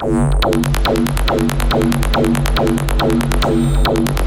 Thank you.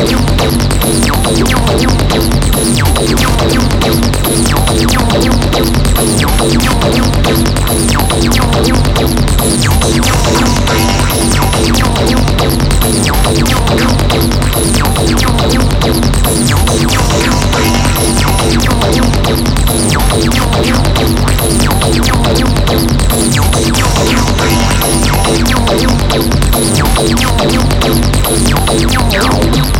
Yo, yo,